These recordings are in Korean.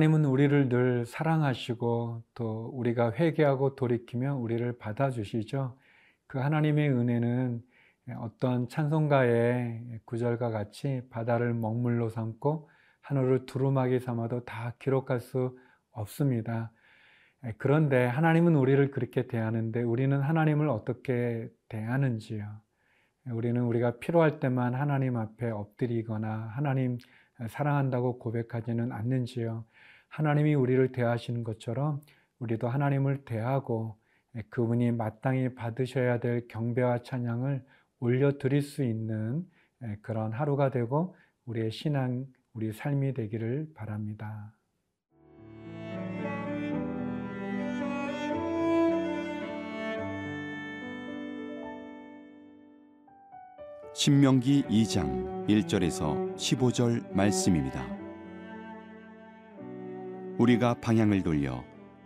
하나님은 우리를 늘 사랑하시고 또 우리가 회개하고 돌이키면 우리를 받아주시죠. 그 하나님의 은혜는 어떤 찬송가의 구절과 같이 바다를 먹물로 삼고 하늘을 두루마기 삼아도 다 기록할 수 없습니다. 그런데 하나님은 우리를 그렇게 대하는데 우리는 하나님을 어떻게 대하는지요? 우리는 우리가 필요할 때만 하나님 앞에 엎드리거나 하나님 사랑한다고 고백하지는 않는지요. 하나님이 우리를 대하시는 것처럼 우리도 하나님을 대하고 그분이 마땅히 받으셔야 될 경배와 찬양을 올려드릴 수 있는 그런 하루가 되고 우리의 신앙, 우리 삶이 되기를 바랍니다. 신명기 2장 1절에서 15절 말씀입니다. 우리가 방향을 돌려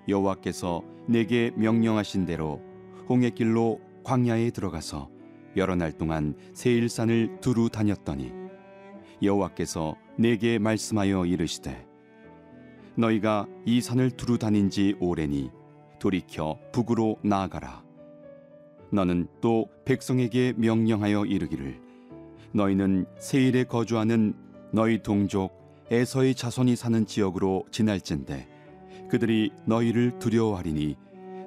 여호와께서 내게 명령하신 대로 홍해 길로 광야에 들어가서 여러 날 동안 세일산을 두루 다녔더니 여호와께서 내게 말씀하여 이르시되 너희가 이 산을 두루 다닌 지 오래니 돌이켜 북으로 나아가라. 너는 또 백성에게 명령하여 이르기를 너희는 세일에 거주하는 너희 동족 에서의 자손이 사는 지역으로 지날진대. 그들이 너희를 두려워하리니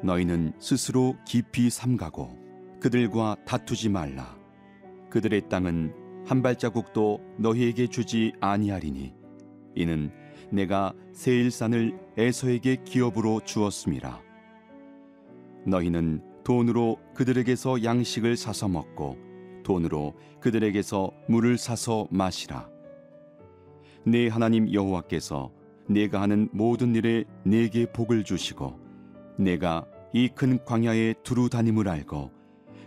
너희는 스스로 깊이 삼가고 그들과 다투지 말라. 그들의 땅은 한 발자국도 너희에게 주지 아니하리니 이는 내가 세일산을 에서에게 기업으로 주었음이라. 너희는 돈으로 그들에게서 양식을 사서 먹고 돈으로 그들에게서 물을 사서 마시라. 네 하나님 여호와께서 내가 하는 모든 일에 내게 복을 주시고 내가 이 큰 광야에 두루 다님을 알고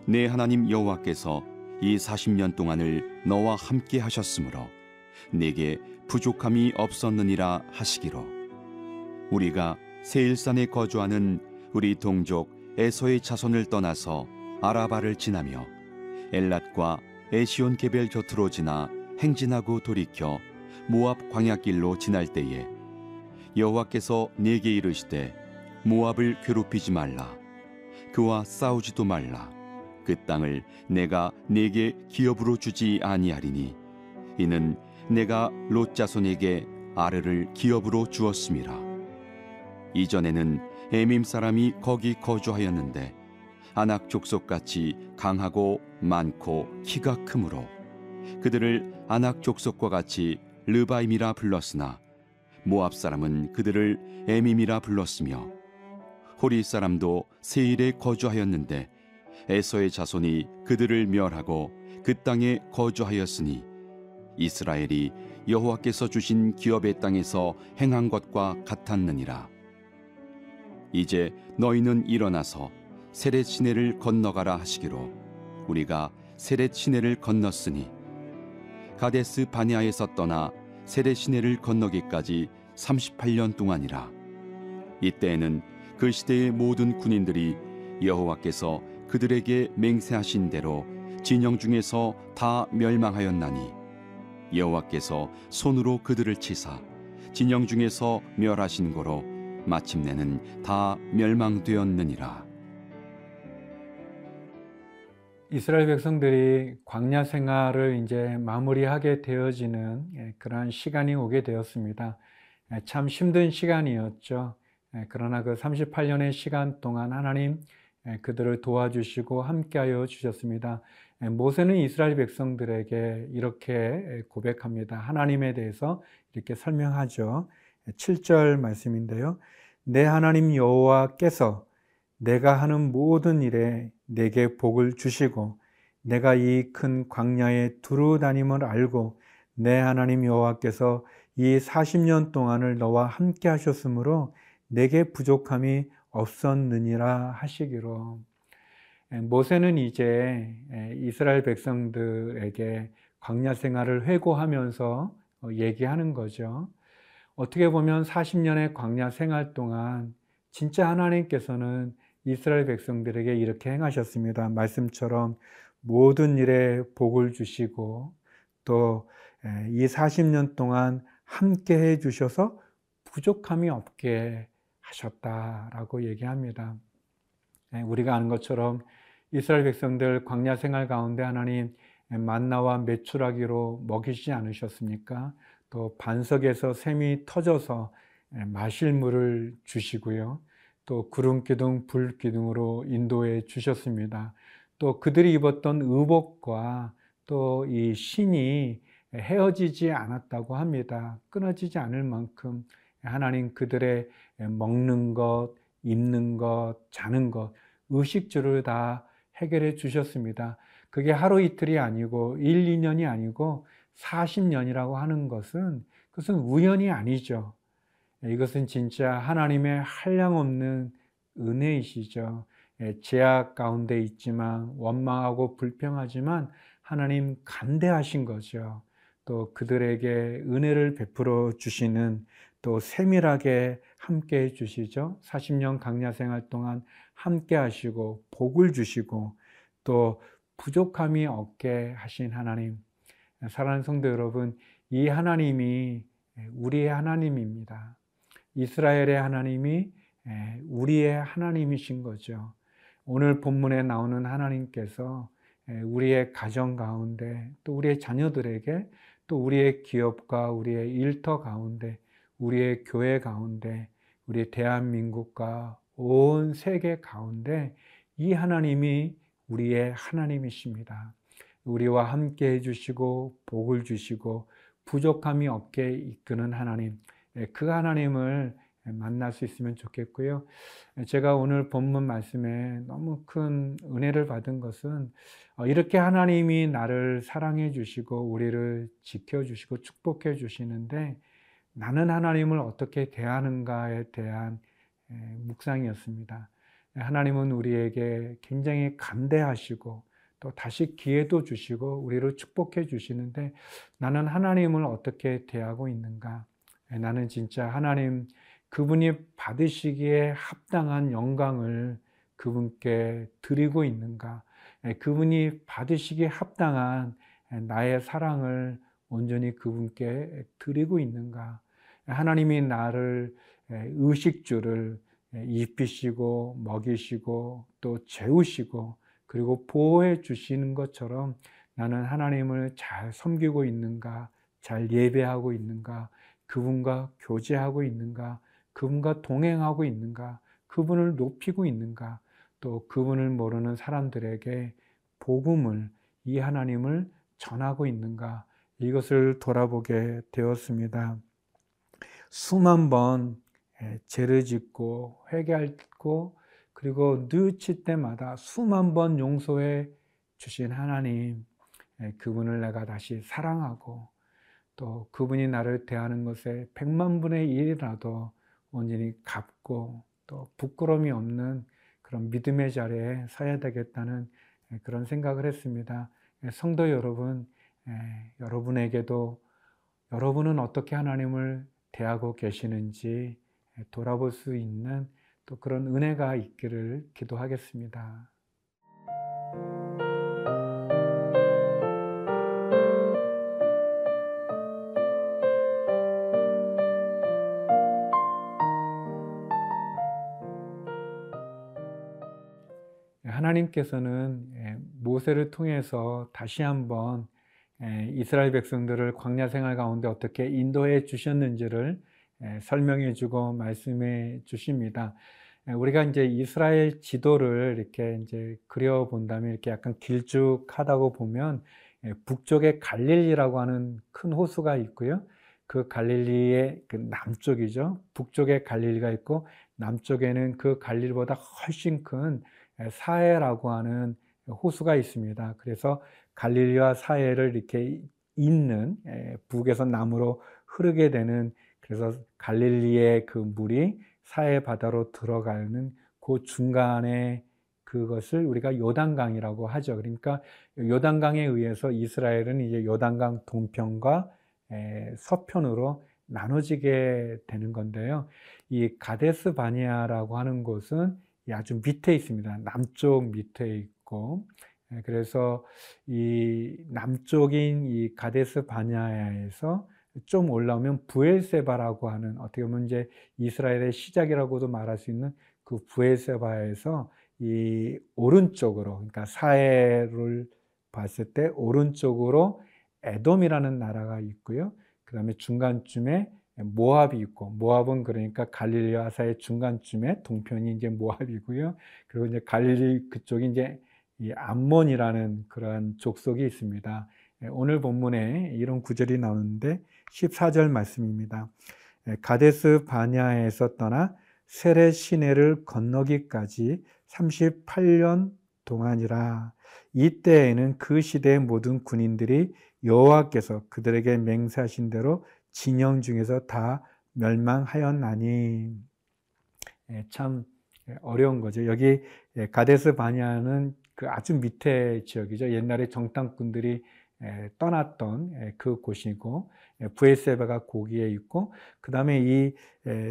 내 하나님 여호와께서 이 40년 동안을 너와 함께 하셨으므로 내게 부족함이 없었느니라 하시기로. 우리가 세일산에 거주하는 우리 동족 에서의 자손을 떠나서 아라바를 지나며 엘랏과 에시온 게벨 곁으로 지나 행진하고 돌이켜 모압 광야길로 지날 때에 여호와께서 내게 이르시되 모압을 괴롭히지 말라. 그와 싸우지도 말라. 그 땅을 내가 내게 기업으로 주지 아니하리니 이는 내가 롯 자손에게 아르를 기업으로 주었음이라. 이전에는 에밈 사람이 거기 거주하였는데 아낙 족속 같이 강하고 많고 키가 크므로 그들을 아낙 족속과 같이 르바임이라 불렀으나 모압 사람은 그들을 에밈이라 불렀으며 호리 사람도 세일에 거주하였는데 에서의 자손이 그들을 멸하고 그 땅에 거주하였으니 이스라엘이 여호와께서 주신 기업의 땅에서 행한 것과 같았느니라. 이제 너희는 일어나서 세렛 시내를 건너가라 하시기로 우리가 세렛 시내를 건넜으니 가데스 바네아에서 떠나 세렛 시내를 건너기까지 38년 동안이라 이때에는 그 시대의 모든 군인들이 여호와께서 그들에게 맹세하신 대로 진영 중에서 다 멸망하였나니 여호와께서 손으로 그들을 치사 진영 중에서 멸하신 거로 마침내는 다 멸망되었느니라. 이스라엘 백성들이 광야 생활을 이제 마무리하게 되어지는 예, 그러한 시간이 오게 되었습니다. 예, 참 힘든 시간이었죠. 예, 그러나 그 38년의 시간 동안 하나님 그들을 도와주시고 함께하여 주셨습니다. 모세는 이스라엘 백성들에게 이렇게 고백합니다. 하나님에 대해서 이렇게 설명하죠. 7절 말씀인데요. 내 하나님 여호와께서 내가 하는 모든 일에 내게 복을 주시고 내가 이 큰 광야에 두루 다님을 알고 내 하나님 여호와께서 이 40년 동안을 너와 함께 하셨으므로 내게 부족함이 없었느니라 하시기로 모세는 이제 이스라엘 백성들에게 광야 생활을 회고하면서 얘기하는 거죠. 어떻게 보면 40년의 광야 생활 동안 진짜 하나님께서는 이스라엘 백성들에게 이렇게 행하셨습니다. 말씀처럼 모든 일에 복을 주시고 또 이 40년 동안 함께 해 주셔서 부족함이 없게 하셨다라고 얘기합니다. 예, 우리가 아는 것처럼 이스라엘 백성들 광야 생활 가운데 하나님 만나와 메추라기로 먹이시지 않으셨습니까? 또 반석에서 샘이 터져서 마실 물을 주시고요. 또 구름 기둥, 불 기둥으로 인도해 주셨습니다. 또 그들이 입었던 의복과 또 이 신이 헤어지지 않았다고 합니다. 끊어지지 않을 만큼 하나님 그들의 먹는 것, 입는 것, 자는 것, 의식주를 다 해결해 주셨습니다. 그게 하루 이틀이 아니고 1, 2년이 아니고 40년이라고 하는 것은 그것은 우연이 아니죠. 이것은 진짜 하나님의 한량없는 은혜이시죠. 예, 제약 가운데 있지만 원망하고 불평하지만 하나님 간대하신 거죠. 또 그들에게 은혜를 베풀어 주시는 또 세밀하게 함께 해 주시죠. 40년 강야 생활 동안 함께 하시고 복을 주시고 또 부족함이 없게 하신 하나님. 사랑하는 성도 여러분, 이 하나님이 우리의 하나님입니다. 이스라엘의 하나님이 우리의 하나님이신 거죠. 오늘 본문에 나오는 하나님께서 우리의 가정 가운데 또 우리의 자녀들에게 또 우리의 기업과 우리의 일터 가운데 우리의 교회 가운데 우리 대한민국과 온 세계 가운데 이 하나님이 우리의 하나님이십니다. 우리와 함께 해주시고 복을 주시고 부족함이 없게 이끄는 하나님, 예, 그 하나님을 만날 수 있으면 좋겠고요. 제가 오늘 본문 말씀에 너무 큰 은혜를 받은 것은 어, 이렇게 하나님이 나를 사랑해 주시고 우리를 지켜 주시고 축복해 주시는데 나는 하나님을 어떻게 대하는가에 대한 묵상이었습니다. 하나님은 우리에게 굉장히 간대하시고 또 다시 기회도 주시고 우리를 축복해 주시는데 나는 하나님을 어떻게 대하고 있는가? 나는 진짜 하나님 그분이 받으시기에 합당한 영광을 그분께 드리고 있는가? 그분이 받으시기에 합당한 나의 사랑을 온전히 그분께 드리고 있는가? 하나님이 나를 의식주를 입히시고 먹이시고 또 재우시고 그리고 보호해 주시는 것처럼 나는 하나님을 잘 섬기고 있는가, 잘 예배하고 있는가, 그분과 교제하고 있는가, 그분과 동행하고 있는가, 그분을 높이고 있는가, 또 그분을 모르는 사람들에게 복음을, 이 하나님을 전하고 있는가, 이것을 돌아보게 되었습니다. 수만 번 죄를 짓고 회개하고 그리고 뉘칠 때마다 수만 번 용서해 주신 하나님, 그분을 내가 다시 사랑하고 또 그분이 나를 대하는 것에 백만 분의 일이라도 온전히 갚고 또 부끄러움이 없는 그런 믿음의 자리에 서야 되겠다는 그런 생각을 했습니다. 성도 여러분, 여러분에게도 여러분은 어떻게 하나님을 대하고 계시는지 돌아볼 수 있는 또 그런 은혜가 있기를 기도하겠습니다. 하나님께서는 예, 모세를 통해서 다시 한번 예, 이스라엘 백성들을 광야 생활 가운데 어떻게 인도해 주셨는지를 예, 설명해 주고 말씀해 주십니다. 우리가 이제 이스라엘 지도를 이렇게 이제 그려 본다면 이렇게 약간 길쭉하다고 보면 북쪽에 갈릴리라고 하는 큰 호수가 있고요. 그 갈릴리의 그 남쪽이죠. 북쪽에 갈릴리가 있고 남쪽에는 그 갈릴리보다 훨씬 큰 사해라고 하는 호수가 있습니다. 그래서 갈릴리와 사해를 이렇게 잇는 북에서 남으로 흐르게 되는 그래서 갈릴리의 그 물이 사해 바다로 들어가는 그 중간에 그것을 우리가 요단강이라고 하죠. 그러니까 요단강에 의해서 이스라엘은 이제 요단강 동편과 서편으로 나눠지게 되는 건데요. 이 가데스 바니아라고 하는 곳은 아주 밑에 있습니다. 남쪽 밑에 있고 그래서 이 남쪽인 이 가데스 바냐에서 좀 올라오면 부엘세바라고 하는 어떻게 보면 이제 이스라엘의 시작이라고도 말할 수 있는 그 부엘세바에서 이 오른쪽으로 그러니까 사해를 봤을 때 오른쪽으로 에돔이라는 나라가 있고요. 그 다음에 중간쯤에 모압이 있고 모압은 그러니까 갈릴리와 사의 중간쯤에 동편이 이제 모압이고요. 그리고 이제 갈릴리 그쪽이 이제 이 암몬이라는 그러한 족속이 있습니다. 예, 오늘 본문에 이런 구절이 나오는데 14절 말씀입니다. 예, 가데스 바냐에서 떠나 세레 시내를 건너기까지 38년 동안이라 이때에는 그 시대의 모든 군인들이 여호와께서 그들에게 맹세하신 대로 진영 중에서 다 멸망하였나니 예, 참 어려운 거죠. 여기 가데스 바냐는 그 아주 밑에 지역이죠. 옛날에 정탐꾼들이 떠났던 그 곳이고 부에세바가 거기에 있고 그 다음에 이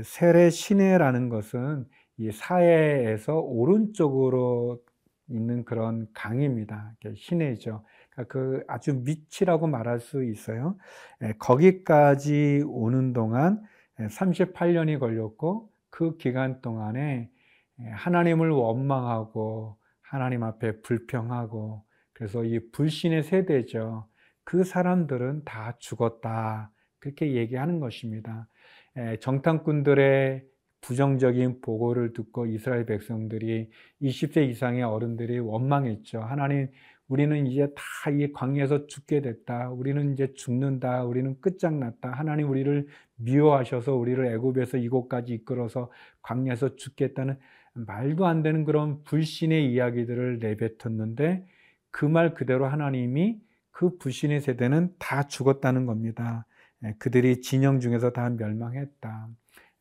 세레 시내라는 것은 이 사해에서 오른쪽으로 있는 그런 강입니다. 시내죠. 그러니까 그 아주 밑이라고 말할 수 있어요. 거기까지 오는 동안 38년이 걸렸고 그 기간 동안에 하나님을 원망하고 하나님 앞에 불평하고 그래서 이 불신의 세대죠. 그 사람들은 다 죽었다. 그렇게 얘기하는 것입니다. 정탐꾼들의 부정적인 보고를 듣고 이스라엘 백성들이 20세 이상의 어른들이 원망했죠. 하나님, 우리는 이제 다 이 광야에서 죽게 됐다. 우리는 이제 죽는다. 우리는 끝장났다. 하나님 우리를 미워하셔서 우리를 애굽에서 이곳까지 이끌어서 광야에서 죽겠다는 말도 안 되는 그런 불신의 이야기들을 내뱉었는데 그 말 그대로 하나님이 그 불신의 세대는 다 죽었다는 겁니다. 예, 그들이 진영 중에서 다 멸망했다.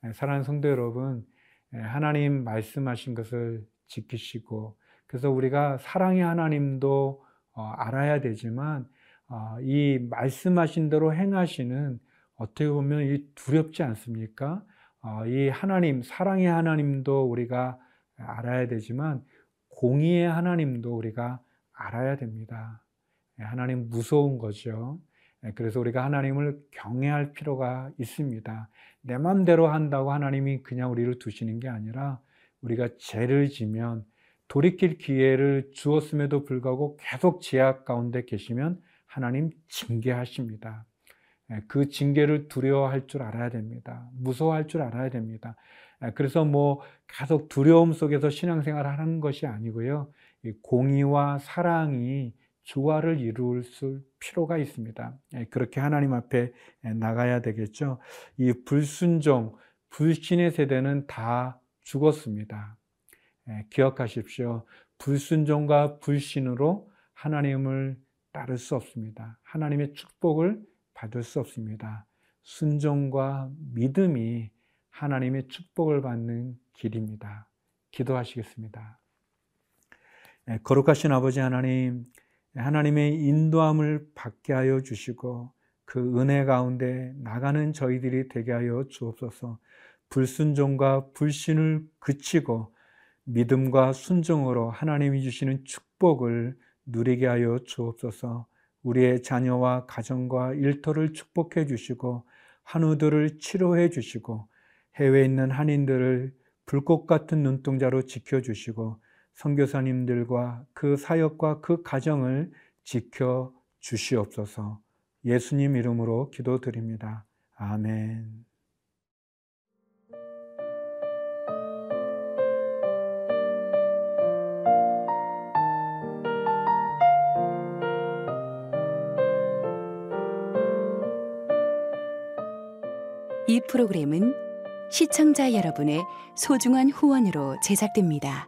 예, 사랑하는 성도 여러분, 예, 하나님 말씀하신 것을 지키시고, 그래서 우리가 사랑의 하나님도 어, 알아야 되지만, 어, 이 말씀하신 대로 행하시는 어떻게 보면 두렵지 않습니까? 어, 이 하나님, 사랑의 하나님도 우리가 알아야 되지만, 공의의 하나님도 우리가 알아야 됩니다. 하나님 무서운 거죠. 그래서 우리가 하나님을 경외할 필요가 있습니다. 내 맘대로 한다고 하나님이 그냥 우리를 두시는 게 아니라 우리가 죄를 지면 돌이킬 기회를 주었음에도 불구하고 계속 제약 가운데 계시면 하나님 징계하십니다. 그 징계를 두려워할 줄 알아야 됩니다. 무서워할 줄 알아야 됩니다. 그래서 뭐 계속 두려움 속에서 신앙생활을 하는 것이 아니고요. 공의와 사랑이 조화를 이룰 필요가 있습니다. 예, 그렇게 하나님 앞에 나가야 되겠죠. 이 불순종, 불신의 세대는 다 죽었습니다. 예, 기억하십시오. 불순종과 불신으로 하나님을 따를 수 없습니다. 하나님의 축복을 받을 수 없습니다. 순종과 믿음이 하나님의 축복을 받는 길입니다. 기도하시겠습니다. 예, 거룩하신 아버지 하나님, 하나님의 인도함을 받게 하여 주시고 그 은혜 가운데 나가는 저희들이 되게 하여 주옵소서. 불순종과 불신을 그치고 믿음과 순종으로 하나님이 주시는 축복을 누리게 하여 주옵소서. 우리의 자녀와 가정과 일터를 축복해 주시고 한우들을 치료해 주시고 해외에 있는 한인들을 불꽃 같은 눈동자로 지켜 주시고 선교사님들과 그 사역과 그 가정을 지켜 주시옵소서. 예수님 이름으로 기도드립니다. 아멘. 이 프로그램은 시청자 여러분의 소중한 후원으로 제작됩니다.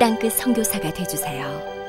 땅끝 선교사가 되주세요.